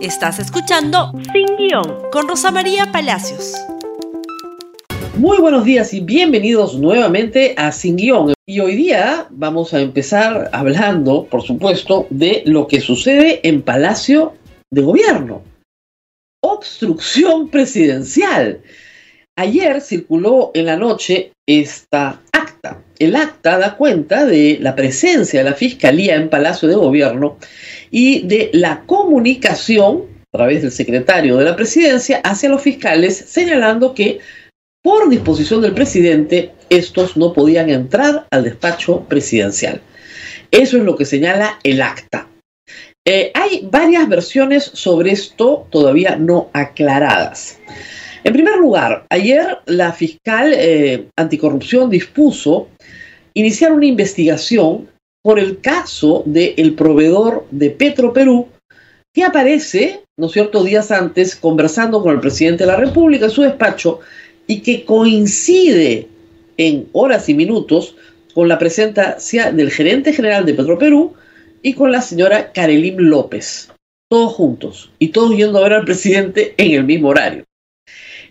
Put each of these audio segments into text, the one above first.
Estás escuchando Sin Guión con Rosa María Palacios. Muy buenos días y bienvenidos nuevamente a Sin Guión. Y hoy día vamos a empezar hablando, por supuesto, de lo que sucede en Palacio de Gobierno. Obstrucción presidencial. Ayer circuló en la noche esta acta. El acta da cuenta de la presencia de la Fiscalía en Palacio de Gobierno y de la comunicación a través del secretario de la presidencia hacia los fiscales, señalando que por disposición del presidente estos no podían entrar al despacho presidencial. Eso es lo que señala el acta. Eh, hay varias versiones sobre esto todavía no aclaradas. En primer lugar, ayer la fiscal eh, anticorrupción dispuso iniciar una investigación por el caso del proveedor de Petro Perú, que aparece, ¿no es cierto?, días antes conversando con el presidente de la República en su despacho y que coincide en horas y minutos con la presencia del gerente general de Petro Perú y con la señora Karelim López, todos juntos y todos yendo a ver al presidente en el mismo horario.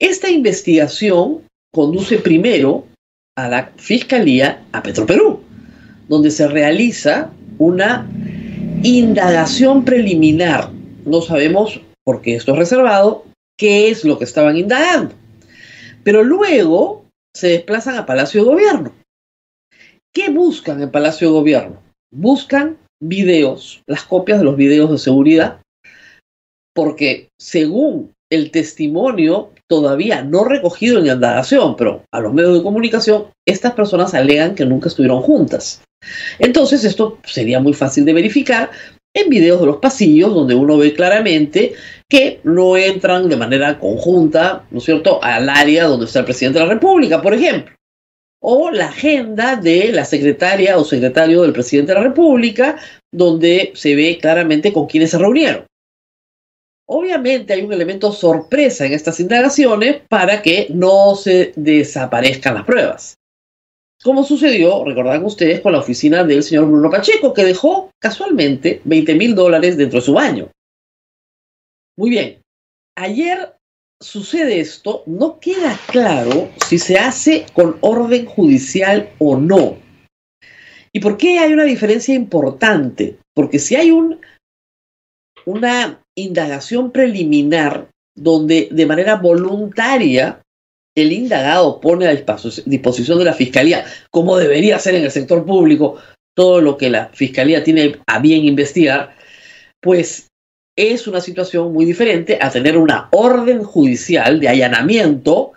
Esta investigación conduce primero a la Fiscalía a Petro Perú donde se realiza una indagación preliminar. No sabemos, porque esto es reservado, qué es lo que estaban indagando. Pero luego se desplazan a Palacio de Gobierno. ¿Qué buscan en Palacio de Gobierno? Buscan videos, las copias de los videos de seguridad, porque según el testimonio todavía no recogido en indagación, pero a los medios de comunicación, estas personas alegan que nunca estuvieron juntas. Entonces, esto sería muy fácil de verificar en videos de los pasillos, donde uno ve claramente que no entran de manera conjunta, ¿no es cierto?, al área donde está el presidente de la República, por ejemplo. O la agenda de la secretaria o secretario del presidente de la República, donde se ve claramente con quiénes se reunieron. Obviamente hay un elemento sorpresa en estas indagaciones para que no se desaparezcan las pruebas como sucedió, recordarán ustedes, con la oficina del señor Bruno Pacheco, que dejó casualmente 20 mil dólares dentro de su baño. Muy bien, ayer sucede esto, no queda claro si se hace con orden judicial o no. ¿Y por qué hay una diferencia importante? Porque si hay un, una indagación preliminar donde de manera voluntaria el indagado pone a disposición de la fiscalía, como debería ser en el sector público, todo lo que la fiscalía tiene a bien investigar, pues es una situación muy diferente a tener una orden judicial de allanamiento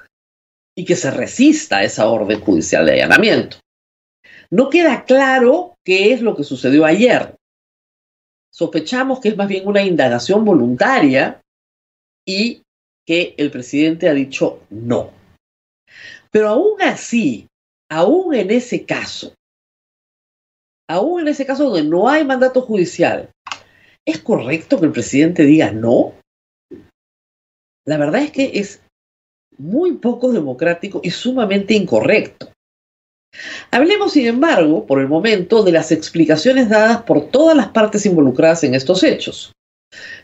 y que se resista a esa orden judicial de allanamiento. No queda claro qué es lo que sucedió ayer. Sospechamos que es más bien una indagación voluntaria y que el presidente ha dicho no. Pero aún así, aún en ese caso, aún en ese caso donde no hay mandato judicial, ¿es correcto que el presidente diga no? La verdad es que es muy poco democrático y sumamente incorrecto. Hablemos, sin embargo, por el momento, de las explicaciones dadas por todas las partes involucradas en estos hechos.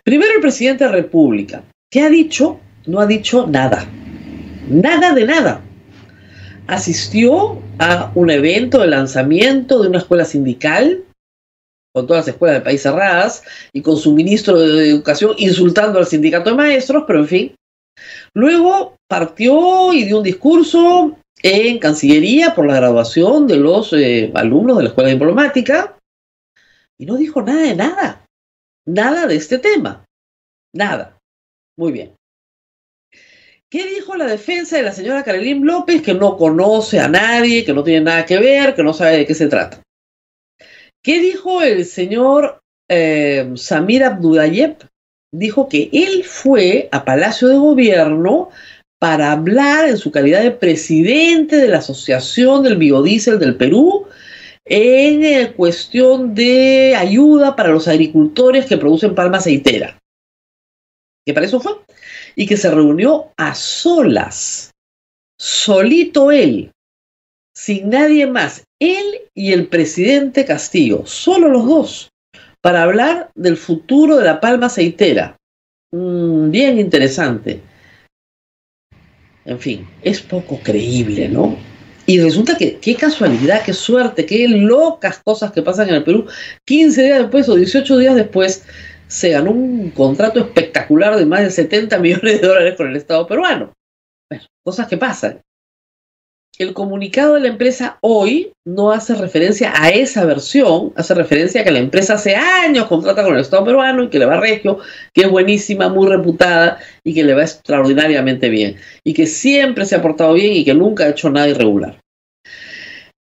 Primero, el presidente de la República. ¿Qué ha dicho? No ha dicho nada. Nada de nada asistió a un evento de lanzamiento de una escuela sindical, con todas las escuelas del país cerradas, y con su ministro de Educación insultando al sindicato de maestros, pero en fin. Luego partió y dio un discurso en Cancillería por la graduación de los eh, alumnos de la escuela diplomática y no dijo nada de nada, nada de este tema, nada. Muy bien. ¿Qué dijo la defensa de la señora Carolín López? Que no conoce a nadie, que no tiene nada que ver, que no sabe de qué se trata. ¿Qué dijo el señor eh, Samir Abdulayev? Dijo que él fue a Palacio de Gobierno para hablar en su calidad de presidente de la Asociación del Biodiesel del Perú en eh, cuestión de ayuda para los agricultores que producen palma aceitera. ¿Qué para eso fue? y que se reunió a solas, solito él, sin nadie más, él y el presidente Castillo, solo los dos, para hablar del futuro de la palma aceitera. mm, bien interesante. En fin, es poco creíble, ¿no? Y resulta que qué casualidad, qué suerte, qué locas cosas que pasan en el Perú. 15 días después o 18 días después se ganó un contrato espectacular de más de 70 millones de dólares con el Estado peruano. Bueno, cosas que pasan el comunicado de la empresa hoy no hace referencia a esa versión, hace referencia a que la empresa hace años contrata con el Estado peruano y que le va regio, que es buenísima, muy reputada y que le va extraordinariamente bien. Y que siempre se ha portado bien y que nunca ha hecho nada irregular.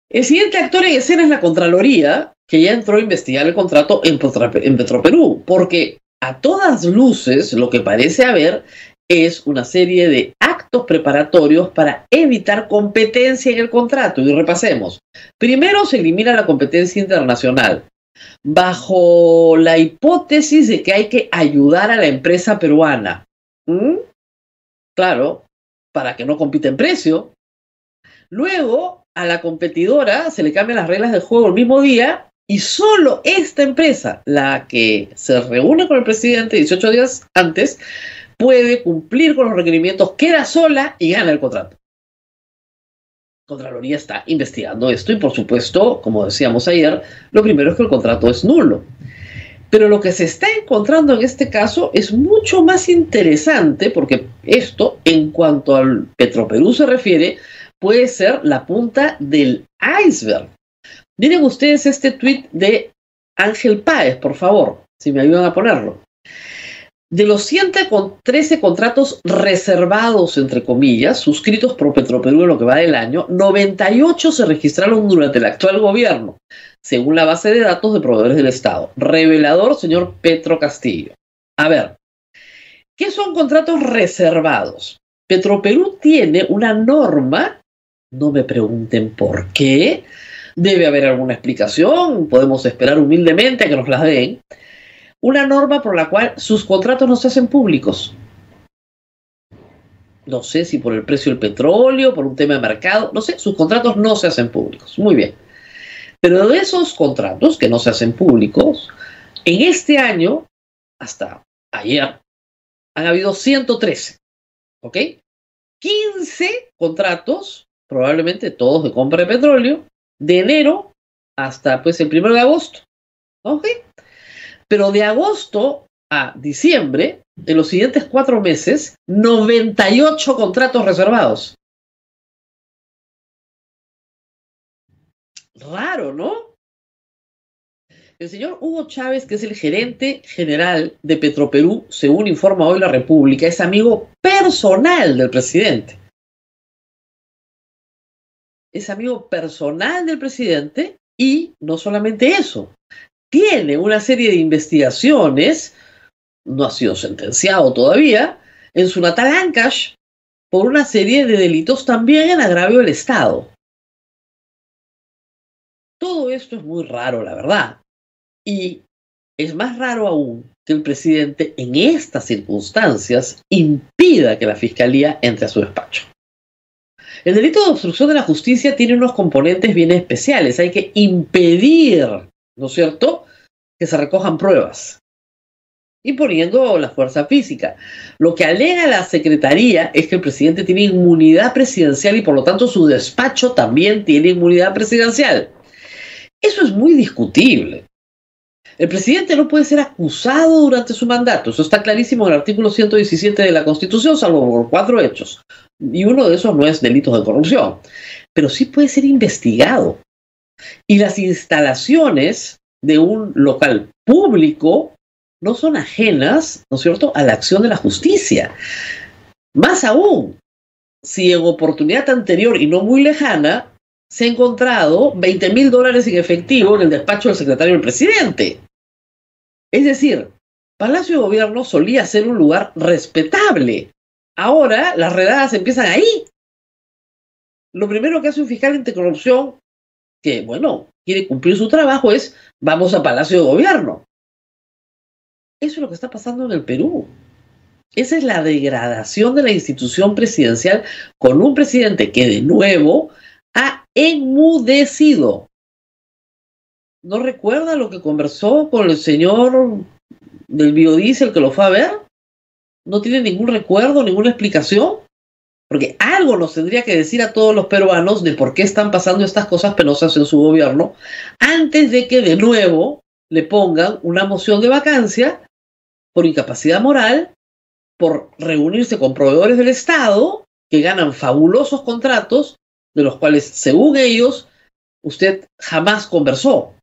El siguiente actor en escena es la Contraloría, que ya entró a investigar el contrato en, Petroperú, porque a todas luces lo que parece haber es una serie de actos preparatorios para evitar competencia en el contrato. Y repasemos. Primero se elimina la competencia internacional bajo la hipótesis de que hay que ayudar a la empresa peruana. Claro, para que no compita en precio. Luego, a la competidora se le cambian las reglas del juego el mismo día y solo esta empresa, la que se reúne con el presidente 18 días antes, puede cumplir con los requerimientos, queda sola y gana el contrato. Contraloría está investigando esto y por supuesto, como decíamos ayer, lo primero es que el contrato es nulo. Pero lo que se está encontrando en este caso es mucho más interesante porque esto, en cuanto al Petroperú se refiere, puede ser la punta del iceberg. Miren ustedes este tweet de Ángel Páez, por favor, si me ayudan a ponerlo. De los 113 contratos reservados, entre comillas, suscritos por Petroperú en lo que va del año, 98 se registraron durante el actual gobierno, según la base de datos de proveedores del Estado. Revelador, señor Petro Castillo. A ver, ¿qué son contratos reservados? Petroperú tiene una norma, no me pregunten por qué, debe haber alguna explicación, podemos esperar humildemente a que nos la den una norma por la cual sus contratos no se hacen públicos. No sé si por el precio del petróleo, por un tema de mercado, no sé, sus contratos no se hacen públicos. Muy bien. Pero de esos contratos que no se hacen públicos, en este año, hasta ayer, han habido 113. ¿Ok? 15 contratos, probablemente todos de compra de petróleo, de enero hasta pues el primero de agosto. ¿Ok? Pero de agosto a diciembre, en los siguientes cuatro meses, 98 contratos reservados. Raro, ¿no? El señor Hugo Chávez, que es el gerente general de Petroperú, según informa hoy la República, es amigo personal del presidente. Es amigo personal del presidente y no solamente eso, tiene una serie de investigaciones, no ha sido sentenciado todavía, en su natal Ancash por una serie de delitos también en agravio del Estado. Todo esto es muy raro, la verdad. Y es más raro aún que el presidente en estas circunstancias impida que la fiscalía entre a su despacho. El delito de obstrucción de la justicia tiene unos componentes bien especiales. Hay que impedir ¿no es cierto?, que se recojan pruebas, imponiendo la fuerza física. Lo que alega la Secretaría es que el presidente tiene inmunidad presidencial y por lo tanto su despacho también tiene inmunidad presidencial. Eso es muy discutible. El presidente no puede ser acusado durante su mandato. Eso está clarísimo en el artículo 117 de la Constitución, salvo por cuatro hechos. Y uno de esos no es delitos de corrupción. Pero sí puede ser investigado. Y las instalaciones de un local público no son ajenas, ¿no es cierto?, a la acción de la justicia. Más aún, si en oportunidad anterior y no muy lejana se ha encontrado 20 mil dólares en efectivo en el despacho del secretario del presidente. Es decir, Palacio de Gobierno solía ser un lugar respetable. Ahora las redadas empiezan ahí. Lo primero que hace un fiscal anticorrupción que, bueno, quiere cumplir su trabajo es vamos a Palacio de Gobierno. Eso es lo que está pasando en el Perú. Esa es la degradación de la institución presidencial con un presidente que de nuevo ha enmudecido. ¿No recuerda lo que conversó con el señor del biodiesel que lo fue a ver? no tiene ningún recuerdo, ninguna explicación. Porque algo nos tendría que decir a todos los peruanos de por qué están pasando estas cosas penosas en su gobierno antes de que de nuevo le pongan una moción de vacancia por incapacidad moral, por reunirse con proveedores del Estado que ganan fabulosos contratos, de los cuales, según ellos, usted jamás conversó,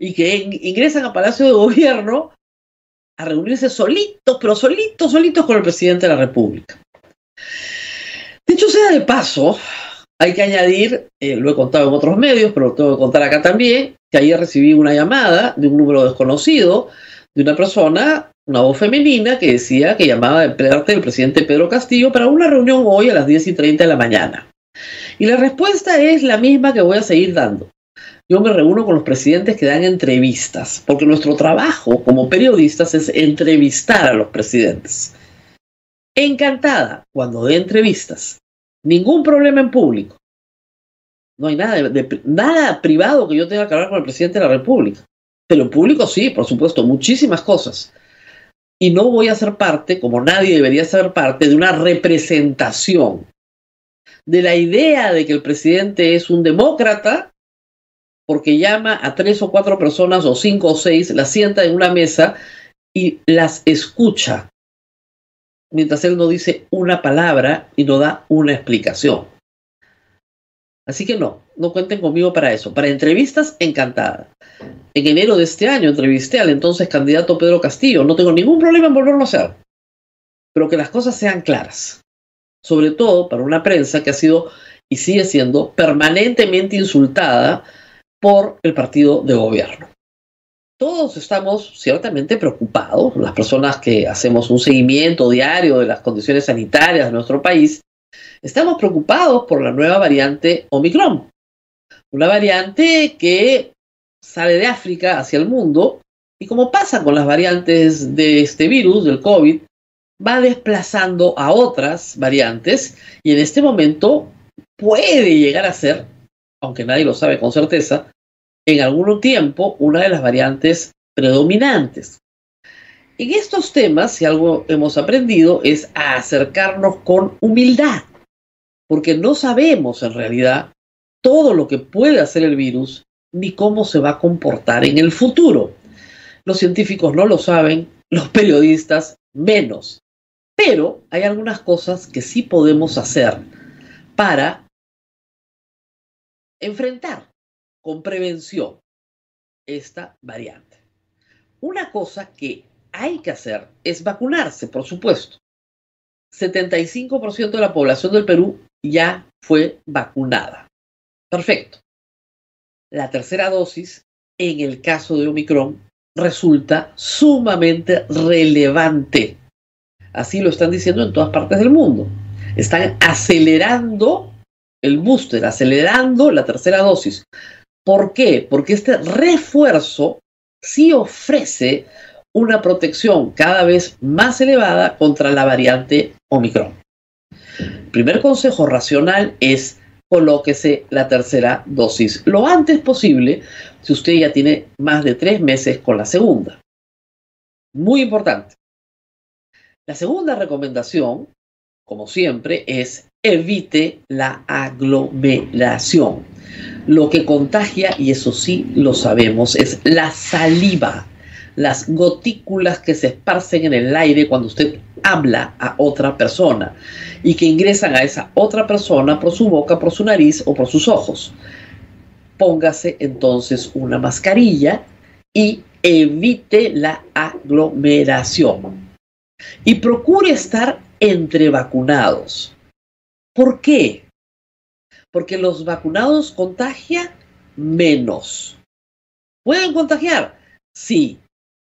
y que ingresan a Palacio de Gobierno a reunirse solitos, pero solitos, solitos con el presidente de la República. De hecho, sea de paso, hay que añadir, eh, lo he contado en otros medios, pero lo tengo que contar acá también, que ayer recibí una llamada de un número desconocido de una persona, una voz femenina, que decía que llamaba de parte del presidente Pedro Castillo para una reunión hoy a las 10 y 30 de la mañana. Y la respuesta es la misma que voy a seguir dando. Yo me reúno con los presidentes que dan entrevistas, porque nuestro trabajo como periodistas es entrevistar a los presidentes. Encantada cuando dé entrevistas. Ningún problema en público. No hay nada, nada privado que yo tenga que hablar con el presidente de la República. Pero en público sí, por supuesto, muchísimas cosas. Y no voy a ser parte, como nadie debería ser parte, de una representación de la idea de que el presidente es un demócrata porque llama a tres o cuatro personas o cinco o seis, las sienta en una mesa y las escucha, mientras él no dice una palabra y no da una explicación. Así que no, no cuenten conmigo para eso. Para entrevistas, encantada. En enero de este año entrevisté al entonces candidato Pedro Castillo. No tengo ningún problema en volverlo a hacer. Pero que las cosas sean claras. Sobre todo para una prensa que ha sido y sigue siendo permanentemente insultada por el partido de gobierno. Todos estamos ciertamente preocupados, las personas que hacemos un seguimiento diario de las condiciones sanitarias de nuestro país, Estamos preocupados por la nueva variante Omicron, una variante que sale de África hacia el mundo y como pasa con las variantes de este virus, del COVID, va desplazando a otras variantes y en este momento puede llegar a ser, aunque nadie lo sabe con certeza, en algún tiempo una de las variantes predominantes. En estos temas, si algo hemos aprendido, es a acercarnos con humildad, porque no sabemos en realidad todo lo que puede hacer el virus ni cómo se va a comportar en el futuro. Los científicos no lo saben, los periodistas menos. Pero hay algunas cosas que sí podemos hacer para enfrentar con prevención esta variante. Una cosa que hay que hacer es vacunarse, por supuesto. 75% de la población del Perú ya fue vacunada. Perfecto. La tercera dosis, en el caso de Omicron, resulta sumamente relevante. Así lo están diciendo en todas partes del mundo. Están acelerando el booster, acelerando la tercera dosis. ¿Por qué? Porque este refuerzo sí ofrece una protección cada vez más elevada contra la variante Omicron. El primer consejo racional es colóquese la tercera dosis lo antes posible si usted ya tiene más de tres meses con la segunda. Muy importante. La segunda recomendación, como siempre, es evite la aglomeración. Lo que contagia, y eso sí lo sabemos, es la saliva las gotículas que se esparcen en el aire cuando usted habla a otra persona y que ingresan a esa otra persona por su boca, por su nariz o por sus ojos. Póngase entonces una mascarilla y evite la aglomeración. Y procure estar entre vacunados. ¿Por qué? Porque los vacunados contagian menos. ¿Pueden contagiar? Sí,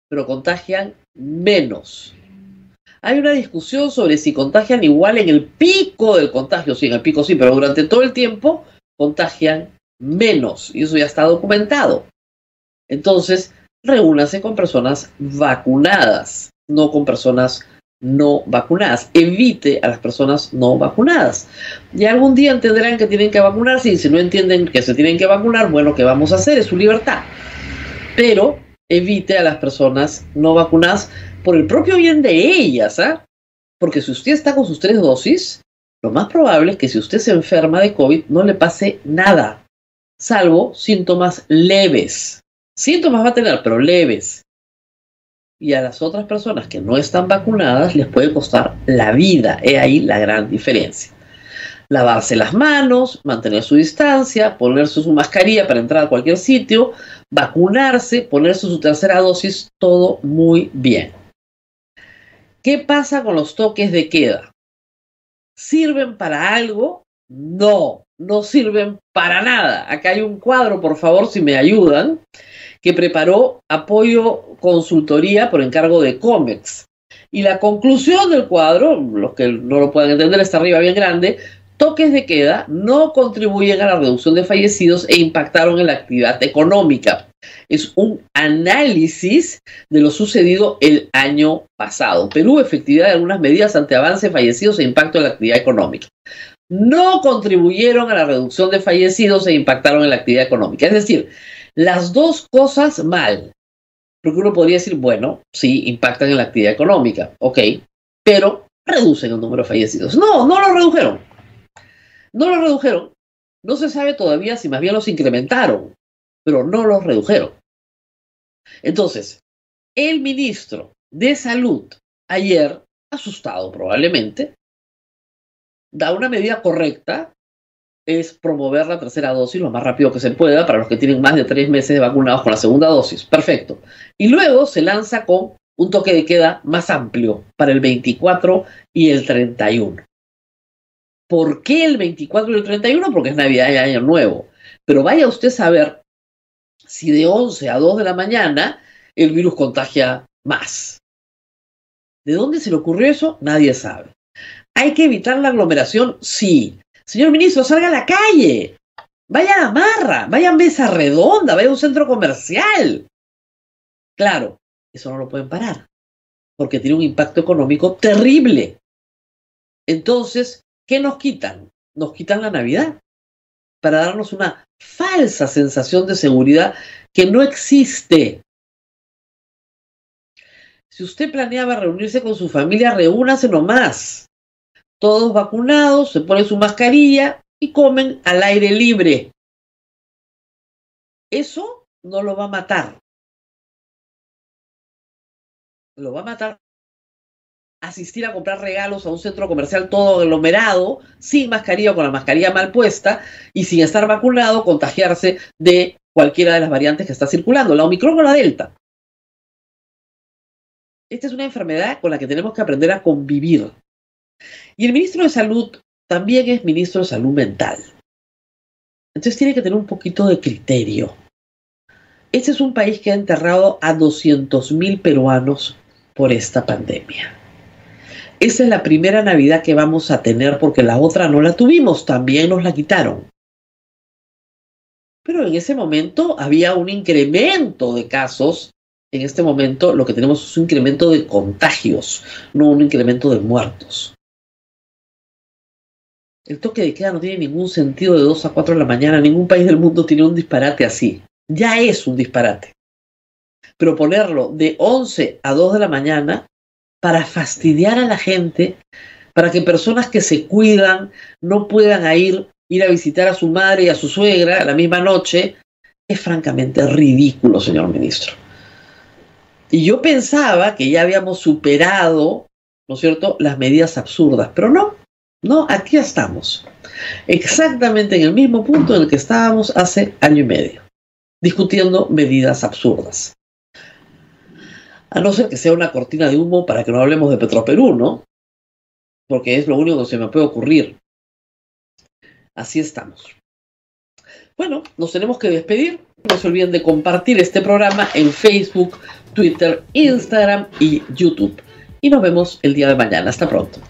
pero contagian menos. Hay una discusión sobre si contagian igual en el pico del contagio, sí, en el pico sí, pero durante todo el tiempo contagian menos, y eso ya está documentado. Entonces, reúnase con personas vacunadas, no con personas no vacunadas. Evite a las personas no vacunadas. Y algún día entenderán que tienen que vacunarse y si no entienden que se tienen que vacunar, bueno, ¿qué vamos a hacer? Es su libertad. Pero evite a las personas no vacunadas por el propio bien de ellas, ¿ah? Porque si usted está con sus tres dosis, lo más probable es que si usted se enferma de COVID no le pase nada, salvo síntomas leves. Síntomas va a tener, pero leves. Y a las otras personas que no están vacunadas les puede costar la vida. He ahí la gran diferencia. Lavarse las manos, mantener su distancia, ponerse su mascarilla para entrar a cualquier sitio, vacunarse, ponerse su tercera dosis, todo muy bien. ¿Qué pasa con los toques de queda? ¿Sirven para algo? No, no sirven para nada. Acá hay un cuadro, por favor, si me ayudan, que preparó apoyo consultoría por encargo de COMEX. Y la conclusión del cuadro, los que no lo puedan entender, está arriba bien grande, toques de queda no contribuyen a la reducción de fallecidos e impactaron en la actividad económica. Es un análisis de lo sucedido el año pasado. Perú, efectividad de algunas medidas ante avance fallecidos e impacto en la actividad económica. No contribuyeron a la reducción de fallecidos e impactaron en la actividad económica. Es decir, las dos cosas mal. Porque uno podría decir, bueno, sí, impactan en la actividad económica, ok, pero reducen el número de fallecidos. No, no lo redujeron. No lo redujeron. No se sabe todavía si más bien los incrementaron, pero no los redujeron. Entonces, el ministro de Salud ayer, asustado probablemente, da una medida correcta, es promover la tercera dosis lo más rápido que se pueda para los que tienen más de tres meses de vacunados con la segunda dosis. Perfecto. Y luego se lanza con un toque de queda más amplio para el 24 y el 31. ¿Por qué el 24 y el 31? Porque es Navidad y Año Nuevo. Pero vaya usted a saber si de 11 a 2 de la mañana el virus contagia más. ¿De dónde se le ocurrió eso? Nadie sabe. ¿Hay que evitar la aglomeración? Sí. Señor ministro, salga a la calle. Vaya a la marra, vaya a mesa redonda, vaya a un centro comercial. Claro, eso no lo pueden parar, porque tiene un impacto económico terrible. Entonces, ¿Qué nos quitan? Nos quitan la Navidad para darnos una falsa sensación de seguridad que no existe. Si usted planeaba reunirse con su familia, reúnase nomás. Todos vacunados, se ponen su mascarilla y comen al aire libre. Eso no lo va a matar. Lo va a matar asistir a comprar regalos a un centro comercial todo aglomerado, sin mascarilla o con la mascarilla mal puesta y sin estar vacunado, contagiarse de cualquiera de las variantes que está circulando, la Omicron o la Delta. Esta es una enfermedad con la que tenemos que aprender a convivir. Y el ministro de Salud también es ministro de Salud Mental. Entonces tiene que tener un poquito de criterio. Este es un país que ha enterrado a 200.000 peruanos por esta pandemia. Esa es la primera Navidad que vamos a tener porque la otra no la tuvimos, también nos la quitaron. Pero en ese momento había un incremento de casos. En este momento lo que tenemos es un incremento de contagios, no un incremento de muertos. El toque de queda no tiene ningún sentido de 2 a 4 de la mañana. Ningún país del mundo tiene un disparate así. Ya es un disparate. Pero ponerlo de 11 a 2 de la mañana para fastidiar a la gente, para que personas que se cuidan no puedan ir, ir a visitar a su madre y a su suegra la misma noche, es francamente ridículo, señor ministro. Y yo pensaba que ya habíamos superado, ¿no es cierto?, las medidas absurdas, pero no, no, aquí estamos. Exactamente en el mismo punto en el que estábamos hace año y medio, discutiendo medidas absurdas. A no ser que sea una cortina de humo para que no hablemos de Petroperú, ¿no? Porque es lo único que se me puede ocurrir. Así estamos. Bueno, nos tenemos que despedir. No se olviden de compartir este programa en Facebook, Twitter, Instagram y YouTube. Y nos vemos el día de mañana. Hasta pronto.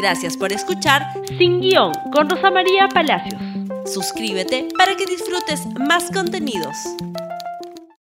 Gracias por escuchar Sin Guión con Rosa María Palacios. Suscríbete para que disfrutes más contenidos.